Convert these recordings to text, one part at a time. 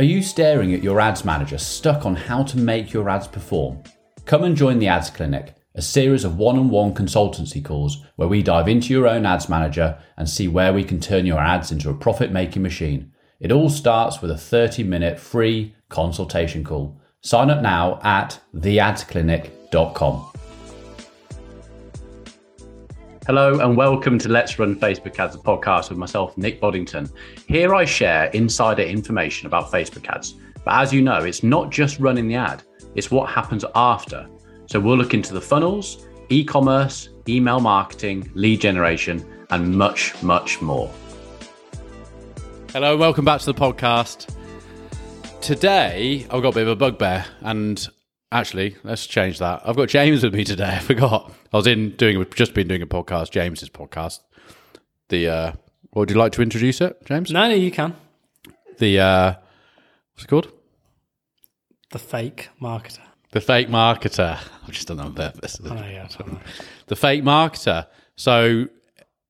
Are you staring at your ads manager, stuck on how to make your ads perform? Come and join the Ads Clinic, a series of one on one consultancy calls where we dive into your own ads manager and see where we can turn your ads into a profit making machine. It all starts with a 30 minute free consultation call. Sign up now at theadsclinic.com. Hello and welcome to Let's Run Facebook Ads, a podcast with myself, Nick Boddington. Here I share insider information about Facebook ads. But as you know, it's not just running the ad, it's what happens after. So we'll look into the funnels, e commerce, email marketing, lead generation, and much, much more. Hello welcome back to the podcast. Today, I've got a bit of a bugbear, and actually, let's change that. I've got James with me today. I forgot. I was in doing just been doing a podcast, James's podcast. The uh, what would you like to introduce it, James? No, no, you can. The uh, what's it called? The fake marketer. The fake marketer. I've just done that on purpose. Oh, yeah, I don't know. The fake marketer. So,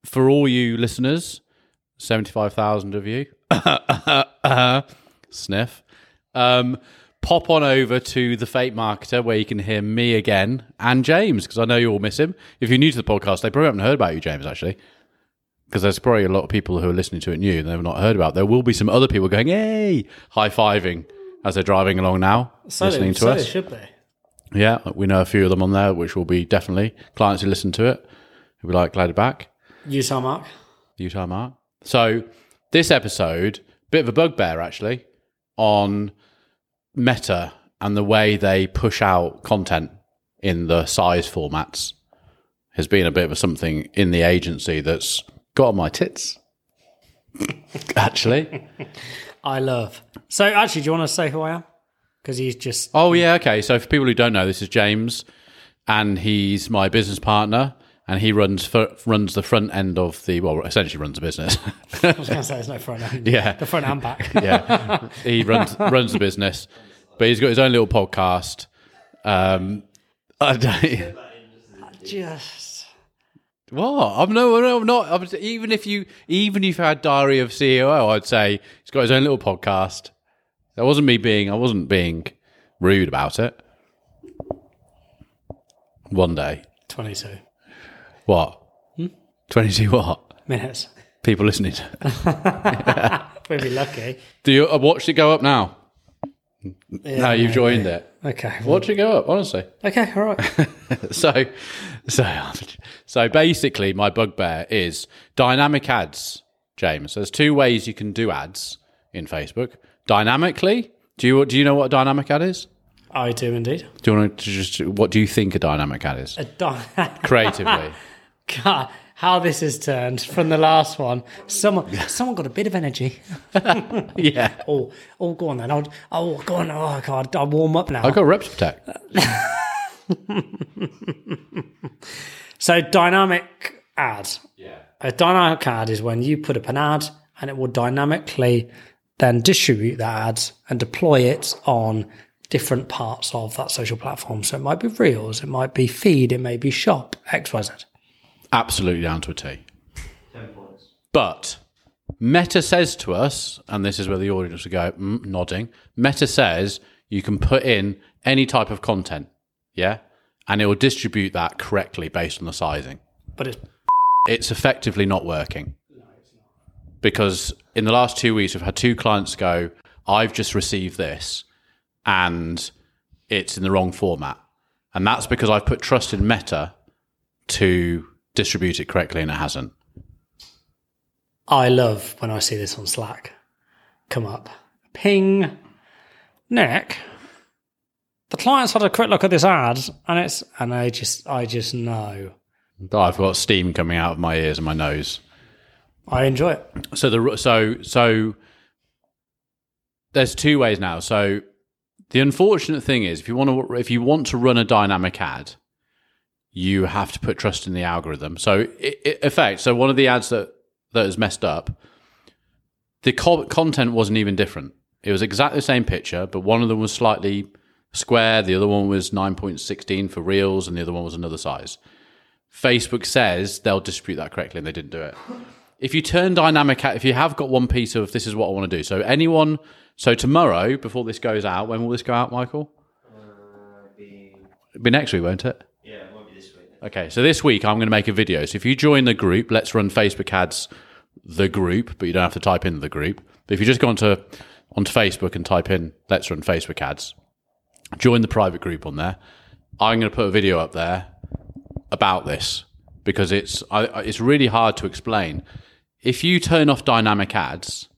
for all you listeners, seventy-five thousand of you, sniff. Um, pop on over to the fake marketer where you can hear me again and James because I know you all miss him. If you're new to the podcast, they probably haven't heard about you, James. Actually, because there's probably a lot of people who are listening to it new and they've not heard about. There will be some other people going, "Hey!" high fiving as they're driving along now, So, listening to so us. should be. Yeah, we know a few of them on there, which will be definitely clients who listen to it. Who be like, glad to back. Our mark. Utah Mark. So this episode, bit of a bugbear actually, on Meta and the way they push out content in the size formats has been a bit of a something in the agency that's got on my tits. actually. I love. So, actually, do you want to say who I am? Because he's just. Oh yeah, okay. So for people who don't know, this is James, and he's my business partner, and he runs for, runs the front end of the well, essentially runs the business. I was going to say there's no front end. Yeah. The front and back. yeah, he runs runs the business, but he's got his own little podcast. Um, I don't, just. what? I'm no, no, I'm not. I'm, even if you, even if you had Diary of COO, I'd say he's got his own little podcast. That wasn't me being. I wasn't being rude about it. One day, 22 what? Twenty two. What? minutes. People listening. to We'd be lucky. Do you uh, watch it go up now? Now you've joined it. Okay. Watch it go up. Honestly. Okay, all right. so, so, so basically, my bugbear is dynamic ads. James, there's two ways you can do ads in Facebook. Dynamically, do you do you know what a dynamic ad is? I do indeed. Do you want to just what do you think a dynamic ad is A di- creatively? God, how this has turned from the last one. Someone, someone got a bit of energy. yeah, Oh, oh, go on then. I'll, oh, go on. Oh, God, I'll warm up now. I got reps. So dynamic ad. Yeah, A dynamic ad is when you put up an ad and it will dynamically then distribute that ad and deploy it on different parts of that social platform. So it might be Reels, it might be Feed, it may be Shop, XYZ. Absolutely down to a T. Ten points. But Meta says to us, and this is where the audience will go mm, nodding. Meta says you can put in any type of content, yeah, and it will distribute that correctly based on the sizing. But it's It's effectively not working because in the last two weeks we've had two clients go, "I've just received this, and it's in the wrong format," and that's because I've put trust in Meta to distribute it correctly, and it hasn't. I love when I see this on Slack come up. Ping, Nick. The client's had a quick look at this ad, and it's and I just I just know I've got steam coming out of my ears and my nose. I enjoy it. So the so so there's two ways now. So the unfortunate thing is, if you want to if you want to run a dynamic ad, you have to put trust in the algorithm. So i i effect, so one of the ads that that is messed up, the co- content wasn't even different. It was exactly the same picture, but one of them was slightly square, the other one was 9.16 for reels, and the other one was another size. Facebook says they'll distribute that correctly, and they didn't do it. if you turn dynamic, if you have got one piece of this is what I want to do. So anyone, so tomorrow before this goes out, when will this go out, Michael? Uh, it'll be next week, won't it? Yeah, it might be this week. Okay, so this week I'm going to make a video. So if you join the group, let's run Facebook ads, the group, but you don't have to type in the group. But if you just go onto onto Facebook and type in let's run Facebook ads, join the private group on there. I'm going to put a video up there about this because it's I, it's really hard to explain. If you turn off dynamic ads,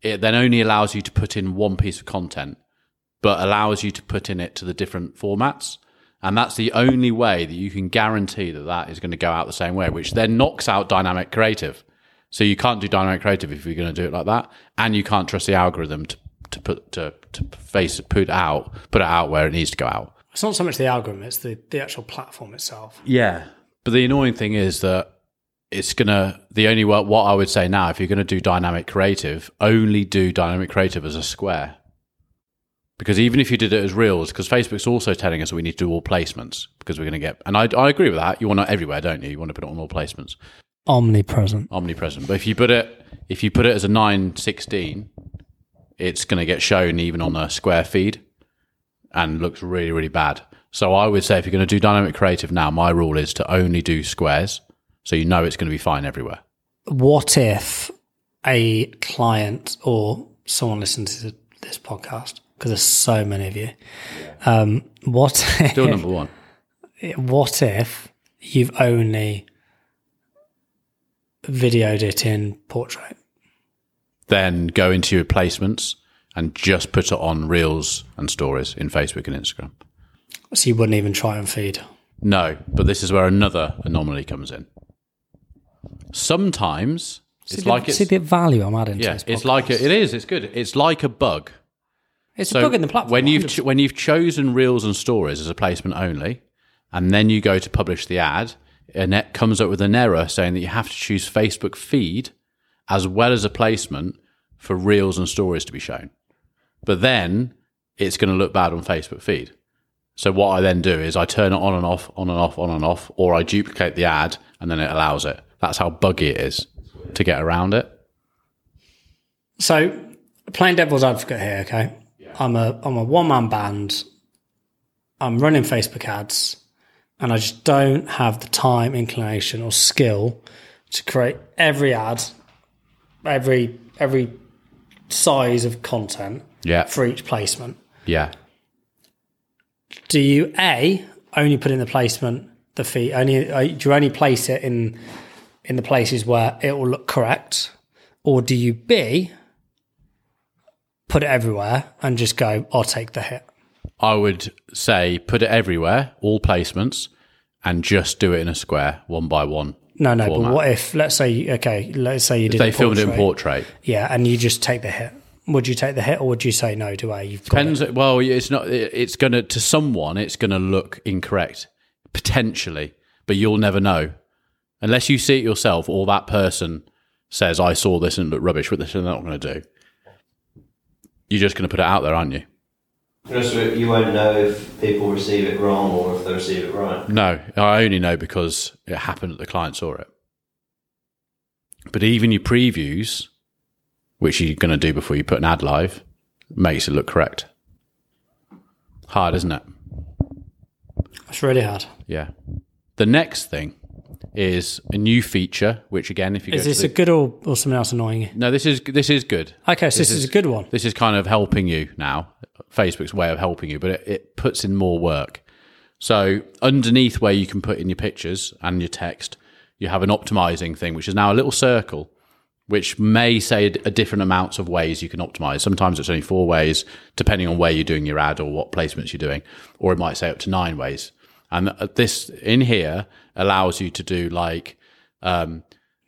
it then only allows you to put in one piece of content, but allows you to put in it to the different formats. And that's the only way that you can guarantee that that is going to go out the same way, which then knocks out dynamic creative. So you can't do dynamic creative if you're going to do it like that, and you can't trust the algorithm to to put to to face put out put it out where it needs to go out. It's not so much the algorithm; it's the the actual platform itself. Yeah. But the annoying thing is that it's gonna the only what what I would say now if you're gonna do dynamic creative, only do dynamic creative as a square. Because even if you did it as reels, because Facebook's also telling us that we need to do all placements because we're going to get, and I, I agree with that. You want it everywhere, don't you? You want to put it on all placements, Omnipresent. omnipresent. But if you put it, if you put it as a nine sixteen, it's going to get shown even on a square feed, and looks really really bad. So I would say if you're going to do dynamic creative now, my rule is to only do squares, so you know it's going to be fine everywhere. What if a client or someone listens to this podcast? Because there's so many of you. Um, what Still if, number one. what if you've only videoed it in portrait? Then go into your placements and just put it on reels and stories in Facebook and Instagram. So you wouldn't even try and feed. No, but this is where another anomaly comes in. Sometimes it's see like it's see the value I'm adding to yeah, it's podcast. like a, it is. It's good. It's like a bug. It's So a bug in the platform. when you've 100%. ch- when you've chosen reels and stories as a placement only, and then you go to publish the ad, and it comes up with an error saying that you have to choose Facebook feed as well as a placement for reels and stories to be shown. But then it's going to look bad on Facebook feed. So what I then do is I turn it on and off, on and off, on and off, or I duplicate the ad and then it allows it. That's how buggy it is to get around it. So, playing devil's advocate here, okay? I'm a I'm a one man band. I'm running Facebook ads, and I just don't have the time, inclination, or skill to create every ad, every every size of content Yeah. for each placement. Yeah. Do you a only put in the placement the fee? Only uh, do you only place it in in the places where it will look correct, or do you b put it everywhere and just go, I'll take the hit. I would say put it everywhere, all placements, and just do it in a square, one by one. No, no, Format. but what if, let's say, okay, let's say you did They filmed it in portrait. portrait. Yeah, and you just take the hit. Would you take the hit or would you say no to A? You've Depends. Well, it's not. It's gonna to someone. It's gonna look incorrect potentially, but you'll never know unless you see it yourself or that person says, "I saw this and it looked rubbish," but they're not going to do. You're just going to put it out there, aren't you? You won't know if people receive it wrong or if they receive it right. No, I only know because it happened that the client saw it. But even your previews, which you're going to do before you put an ad live, makes it look correct. Hard, isn't it? It's really hard. Yeah. The next thing is a new feature, which again, if you Is go this to a good or, or something else annoying no, this is this is good. Okay, so this, is, a good one. This is kind of helping you now. Facebook's way of helping you, but it, it puts in more work. So underneath where you can put in your pictures and your text, you have an optimizing thing, which is now a little circle, which may say a different amounts of ways you can optimize. Sometimes it's only four ways, depending on where you're doing your ad or what placements you're doing, or it might say up to nine ways. And this in here allows you to do like um,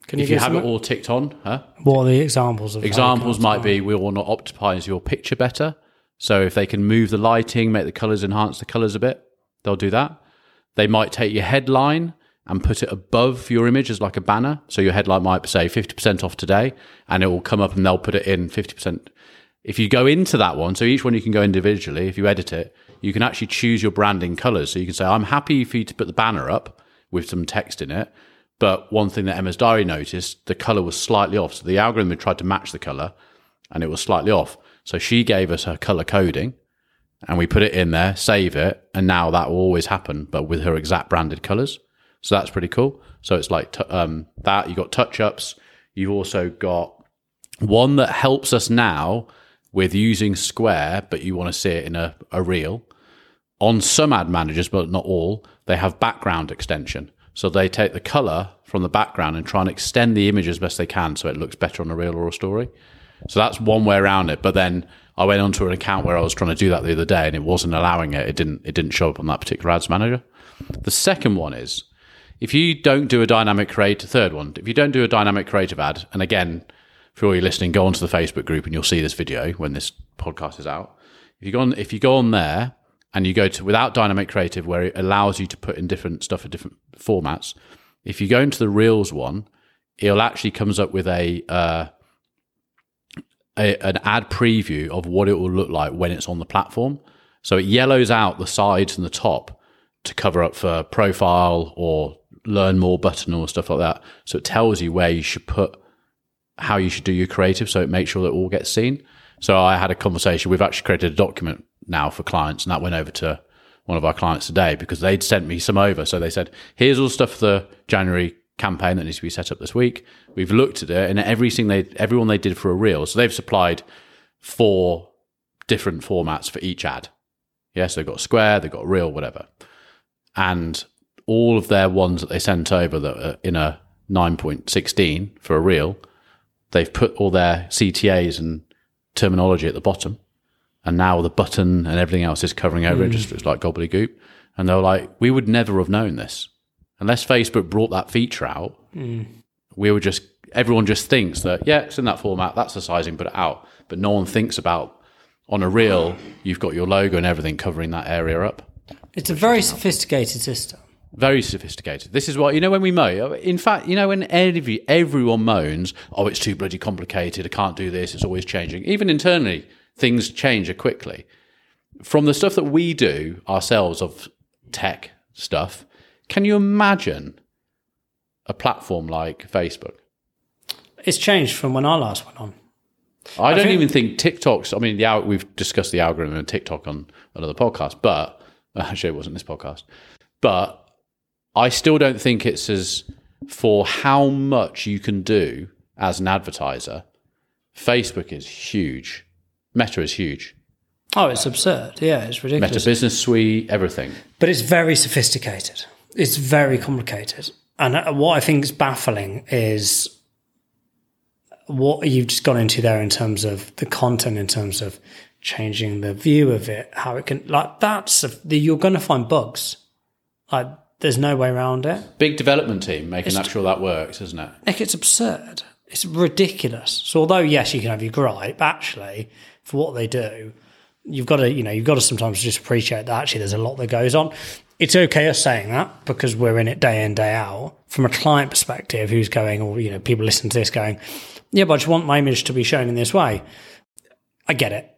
Can you if you give have it all ticked on, huh? what are the examples of you Examples might be we want to optimize your picture better. So if they can move the lighting, make the colors enhance the colors a bit, they'll do that. They might take your headline and put it above your image as like a banner. So your headline might say 50% off today and it will come up and they'll put it in 50%. If you go into that one, so each one you can go individually, if you edit it, you can actually choose your branding colors. So you can say, I'm happy for you to put the banner up with some text in it, But one thing that Emma's diary noticed, the color was slightly off. So the algorithm had tried to match the color and it was slightly off. So she gave us her color coding and we put it in there, save it, and now that will always happen, but with her exact branded colors. So that's pretty cool. So it's like t- um, that. You've got touch ups. You've also got one that helps us now with using Square, but you want to see it in a, a reel. On some ad managers, but not all, they have background extension. So they take the color from the background and try and extend the image as best they can so it looks better on a reel or a story. So that's one way around it. But then I went onto an account where I was trying to do that the other day and it wasn't allowing it. It didn't it didn't show up on that particular ads manager. The second one is if you don't do a dynamic creative third one, if you don't do a dynamic creative ad, and again, for all you listening, go onto the Facebook group and you'll see this video when this podcast is out. If you go on if you go on there and you go to without dynamic creative where it allows you to put in different stuff in different formats, if you go into the Reels one, it'll actually comes up with a uh, a, an ad preview of what it will look like when it's on the platform. So it yellows out the sides and the top to cover up for profile or learn more button or stuff like that. So it tells you where you should put how you should do your creative so it makes sure that all gets seen. So I had a conversation. We've actually created a document now for clients, and that went over to one of our clients today because they'd sent me some over. So they said, here's all the stuff for the January campaign that needs to be set up this week. We've looked at it, and everything they everyone they did for a reel. So they've supplied four different formats for each ad. Yes, they've got square, they've got reel, whatever, and all of their ones that they sent over that are in a 9.16 for a reel, they've put all their CTAs and terminology at the bottom. And now the button and everything else is covering over it, just looks like gobbledygook. And they're like, we would never have known this unless Facebook brought that feature out, Hmm. we were just everyone just thinks that yeah, it's in that format, that's the sizing, put it out. But no one thinks about on a reel, you've got your logo and everything covering that area up. It's a very sophisticated system. Very sophisticated. This is why you know when we mow. In fact, you know when every, everyone moans, "Oh, it's too bloody complicated. I can't do this. It's always changing." Even internally, things change quickly. From the stuff that we do ourselves of tech stuff, can you imagine a platform like Facebook? It's changed from when I last went on. I, don't think- even think TikTok's. I mean, the we've discussed the algorithm and TikTok on another podcast, but actually, it wasn't this podcast. But I still don't think it's as for how much you can do as an advertiser. Facebook is huge. Meta is huge. Oh, it's absurd. Yeah, it's ridiculous. Meta Business Suite, everything. but it's very sophisticated. It's very complicated. And uh, what I think is baffling is what you've just gone into there in terms of the content, in terms of changing the view of it, how it can, like, that's, a, you're going to find bugs. Like, there's no way around it. Big development team making that sure that works, isn't it? Like, it's absurd. It's ridiculous. So, although, yes, you can have your gripe, actually, for what they do, you've got to, you know, you've got to sometimes just appreciate that actually there's a lot that goes on. It's okay us saying that because we're in it day in, day out. From a client perspective, who's going, or, you know, people listen to this going, yeah, but I just want my image to be shown in this way. I get it.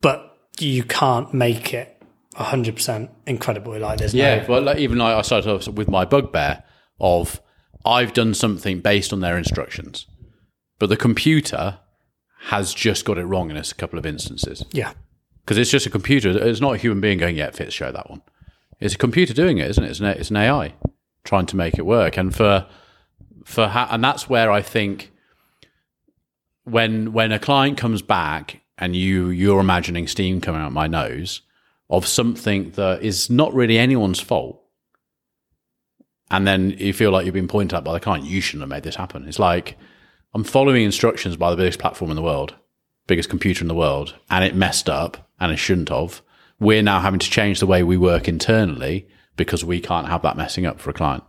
But you can't make it 100% incredible. Like, there's Yeah, no, well, like, even like I started off with my bugbear of I've done something based on their instructions, but the computer has just got it wrong in a couple of instances yeah. because it's just a computer. It's not a human being going, "Yeah, fits show that one." It's a computer doing it, isn't it? It's an, it's an AI trying to make it work, and for for ha- and that's where I think when when a client comes back and you you're imagining steam coming out my nose of something that is not really anyone's fault. And then you feel like you've been pointed at by the client. You shouldn't have made this happen. It's like i'm following instructions by the biggest platform in the world biggest computer in the world and it messed up and it shouldn't have. We're now having to change the way we work internally because we can't have that messing up for a client.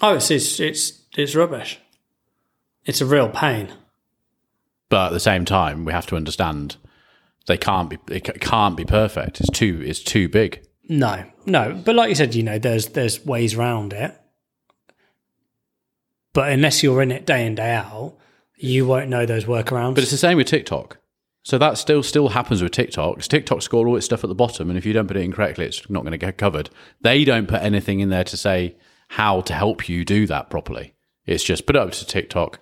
Oh, it's, it's, it's, it's rubbish. It's a real pain. but at the same time we have to understand they can't be it can't be perfect it's too it's too big No, no. But like you said, you know, there's there's ways around it. But unless you're in it day in day out, you won't know those workarounds. But it's the same with TikTok. So that still still happens with TikTok. TikTok score all its stuff at the bottom, and if you don't put it in correctly, it's not going to get covered. They don't put anything in there to say how to help you do that properly. It's just put it up to TikTok,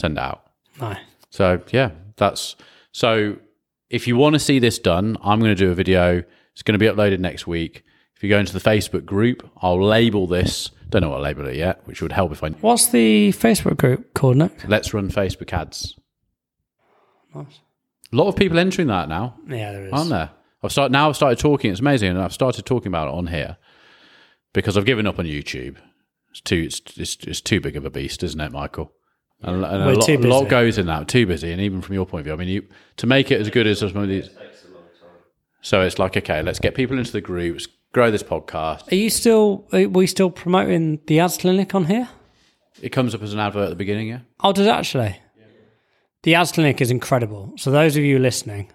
send it out. No. So yeah, that's so. If you want to see this done, I'm going to do a video. It's going to be uploaded next week. If you go into the Facebook group, I'll label this. Don't know what to label it yet, which would help if I. What's the Facebook group called, Nick? Let's run Facebook ads. Nice. A lot of people entering that now, Yeah, there is. aren't there? I've started now. I've started talking. It's amazing, and I've started talking about it on here because I've given up on YouTube. It's too. It's, it's, it's too big of a beast, isn't it, Michael? And, and a, We're lot, too a lot goes in that. Too busy, and even from your point of view, I mean, you to make it as good as some of these. So it's like, okay, let's get people into the groups, grow this podcast. Are you still? Are we still promoting the ads clinic on here? It comes up as an advert at the beginning, yeah. Oh, does it actually? The ads clinic is incredible. So those of you listening,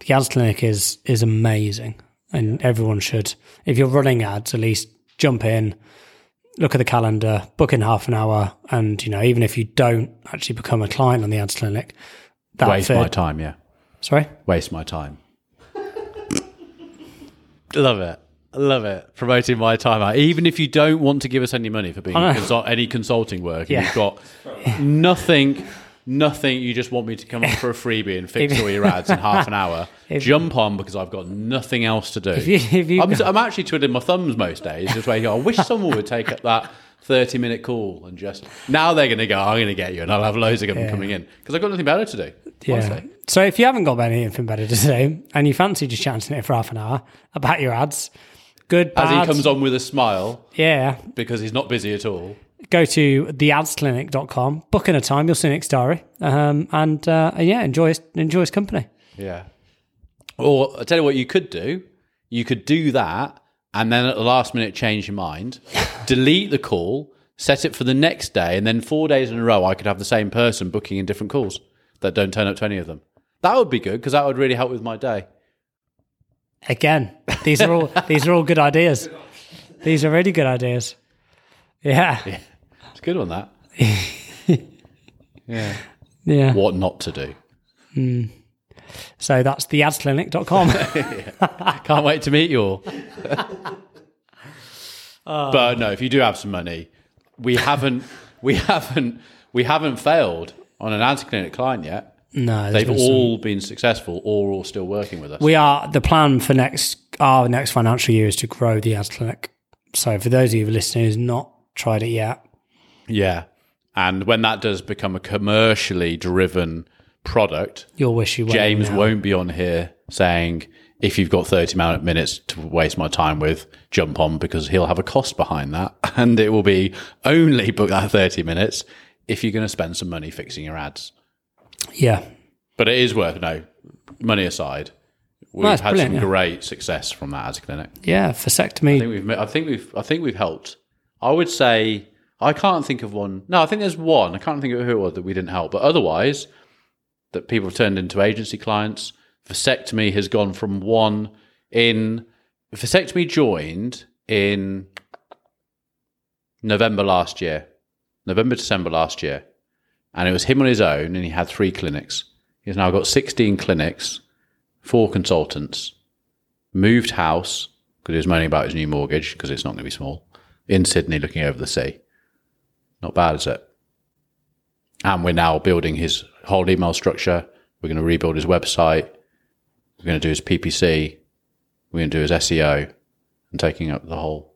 the ads clinic is is amazing, and everyone should. If you're running ads, at least jump in, look at the calendar, book in half an hour, and you know even if you don't actually become a client on the ads clinic, that Waste third- my time, yeah. Sorry, Waste my time. Love it. Love it. Promoting my time out. Even if you don't want to give us any money for being I know. consult- any consulting work, and Yeah. you've got nothing, nothing, you just want me to come on for a freebie and fix all your ads in half an hour, jump on because I've got nothing else to do. if you, if you I'm, I'm actually twiddling my thumbs most days, just waiting. I wish someone would take up that 30 minute call and just. Now they're going to go, I'm going to get you, and I'll have loads of them coming in because I've got nothing better to do. Yeah. honestly. So if you haven't got anything better to do and you fancy just chatting to it for half an hour about your ads, good, As he comes on with a smile yeah, because he's not busy at all. Go to theadsclinic.com, book in a time, you'll see Nick's diary, um, and, uh, and yeah, enjoy his, enjoy his company. Yeah. Or I tell you what, you could do. You could do that, and then at the last minute change your mind, delete the call, set it for the next day, and then four days in a row, I could have the same person booking in different calls that don't turn up to any of them. That would be good because that would really help with my day. Again, these are all these are all good ideas. These are really good ideas. Yeah, a good on that. yeah. yeah. What not to do. Hmm. So that's theadsclinic.com. Can't wait to meet you all. but no, if you do have some money, we haven't, we haven't, we haven't failed on an ads clinic client yet. no, They've been some- all been successful, or all still working with us. We are the plan for next our next financial year is to grow the ads clinic. So for those of you listening who's not tried it yet, yeah, and when that does become a commercially driven product, you'll wish you James now. won't be on here saying if you've got 30 minutes to waste my time with, jump on because he'll have a cost behind that. And it will be only book that 30 minutes if you're going to spend some money fixing your ads. Yeah, But it is worth, no, money aside, we've Well, had some yeah. great success from that ads clinic. yeah. vasectomy. I think we've, I think we've, I think we've helped. I would say, I can't think of one. No, I think there's one. I can't think of who it was that we didn't help. But otherwise, that people have turned into agency clients. Vasectomy has gone from one in. Vasectomy joined in November last year, November, December last year. And it was him on his own, and he had three clinics. He's now got 16 clinics, four consultants, moved house because he was moaning about his new mortgage because it's not going to be small in Sydney looking over the sea. Not bad, is it? And we're now building his whole email structure. We're going to rebuild his website. We're going to do his PPC. We're going to do his SEO and taking up the whole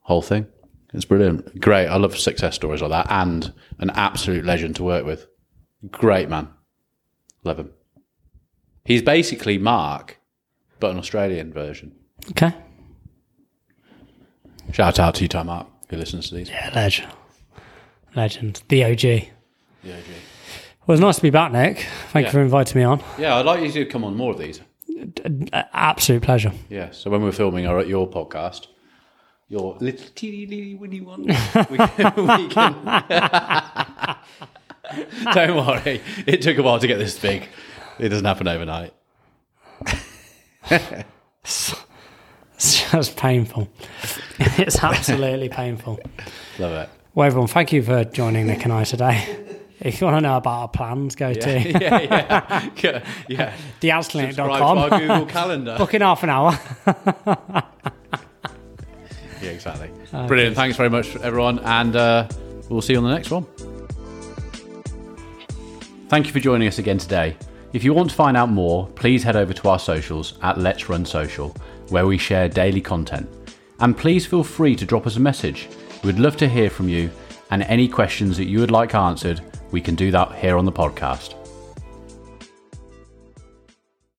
whole thing. It's brilliant. Great. I love success stories like that and an absolute legend to work with. Great man. Love him. He's basically Mark, but an Australian version. Okay. Shout out to you, Tom Mark, who listens to these. Yeah, legend. Legend. The OG. Well, Yeah, G. it's nice to be back, Nick. Thank Yeah. you for inviting me on. yeah, I'd like you to come on more of these. Absolute pleasure. Yeah, so when we're filming our at your podcast, your little teeny teeny winny one, we can. We can Don't worry, it took a while to get this big. It doesn't happen overnight. It's just painful. it's absolutely painful. Love it. Well, everyone, thank you for joining Nick and I today. If you want to know about our plans, go to yeah, yeah, yeah, yeah. Theadsclinic.com. our Google Calendar. Book in half an hour. Yeah, exactly. Brilliant. Thanks very much, everyone, and uh, we'll see you on the next one. Thank you for joining us again today. If you want to find out more, please head over to our socials at Let's Run Social, where we share daily content. And please feel free to drop us a message. We'd love to hear from you, and any questions that you would like answered, we can do that here on the podcast.